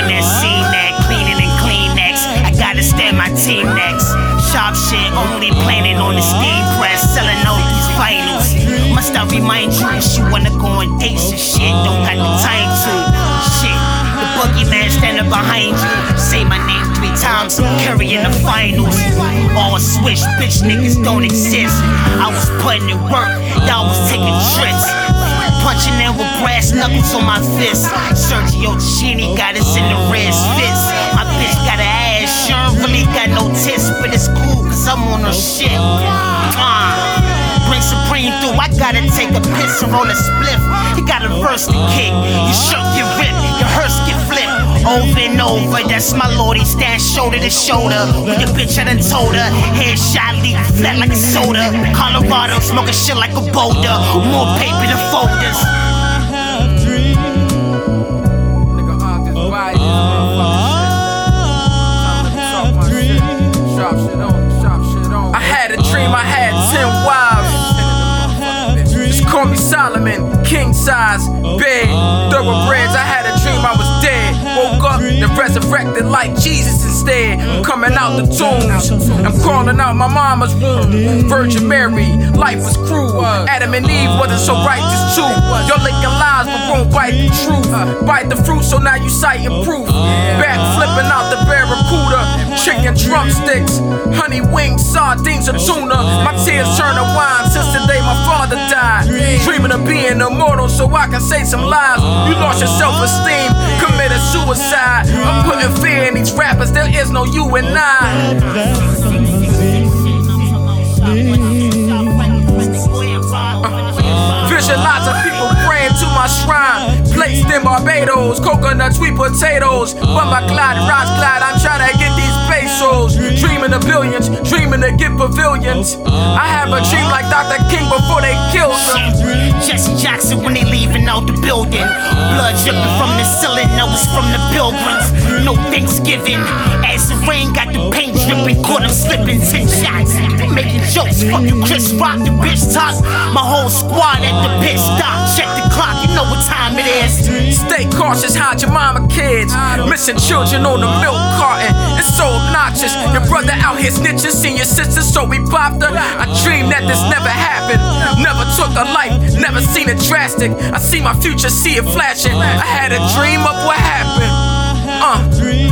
on that C-neck, cleaning and Kleenex. I gotta stand my team next. Sharp shit, only planning on the steam press, selling all these finals. Must I remind you, if you wanna go on dates and shit, don't got no time to. Shit, the boogeyman standing behind you. Say my name three times, carrying the finals. All switch, bitch niggas don't exist. I was putting in work, y'all was taking trips. Punching in with brass knuckles on my fist. Sergio Tacchini got us in the red fits. My bitch got an ass, she really got no tits, but it's cool cause I'm on her shit. Uh, bring Supreme through, I gotta take a piss and roll a spliff. He got a verse to kick, your shirt get ripped, your hearse get. Over and over, that's my lordy, stand shoulder to shoulder. With your bitch, I done told her. Headshot leak flat like a soda. Colorado, smoking shit like a boulder. More paper than folders. I had a dream, I had ten wives. Just call me Solomon, king size, big, thoroughbreds. Resurrected like Jesus instead. I'm coming out the tombs. I'm crawling out my mama's womb. Virgin Mary, life was cruel. Adam and Eve wasn't so righteous too. You're licking lies, but won't bite the truth. Bite the fruit, so now you citing proof. Back flipping out the barracuda. Chicken drumsticks, honey wings, sardines, and tuna. My tears turn to wine since the day my father died. Dreaming of being immortal so I can say some lies. You lost your self esteem, committed suicide. I'm putting fear in these rappers, there is no you and I. Visualize the people praying to my shrine. Placed in Barbados, coconut sweet potatoes. But my glide, rise glide, I'm trying to get these pesos. Dreaming of billions, dreaming to get pavilions. I have a dream like Dr. King before they killed him. Jesse Jackson when they leaving out the building. Blood dripping from the ceiling, that was from the pilgrims. No Thanksgiving. As the rain got the paint dripping, caught him slipping. Ten shots. Making jokes, fuck you, Chris Rock, the bitch talk. My whole squad at the pit stop. Check the clock, you know what time it is. Stay cautious, hide your mama kids. Missing children on the milk carton. It's so brother out here snitching, seen your sister, so we popped her. I dreamed that this never happened. Never took a life, never seen it drastic. I see my future, see it flashing. I had a dream of what happened. Uh.